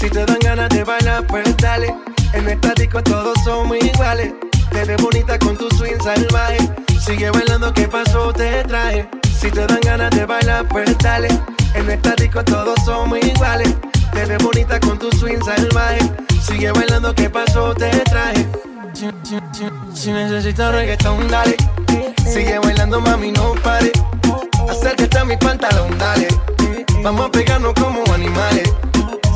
Si te dan ganas de bailar, pues dale. En esta disco todos somos iguales. Te ves bonita con tu swing salvaje. Sigue bailando, ¿qué pasó? Te traje. Si te dan ganas de bailar, pues dale. En esta disco todos somos iguales. Te ves bonita con tu swing salvaje. Sigue bailando, ¿qué pasó? Te traje. Si, necesitas reggaetón, dale. Sigue bailando, mami, no pare. Acércate a mi pantalón, dale. Vamos a pegarnos como animales.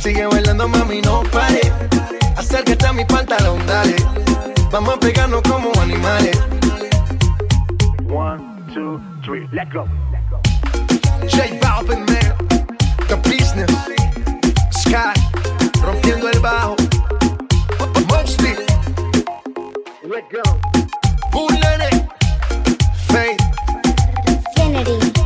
Sigue bailando, mami, no pare. Acércate a mi pantalón, dale. Vamos a pegarnos como animales. One, two, three, let go. J Balvin, man. The business. Sky. Rompiendo el bajo. Mostly. Let go. Bull Faith. Infinity.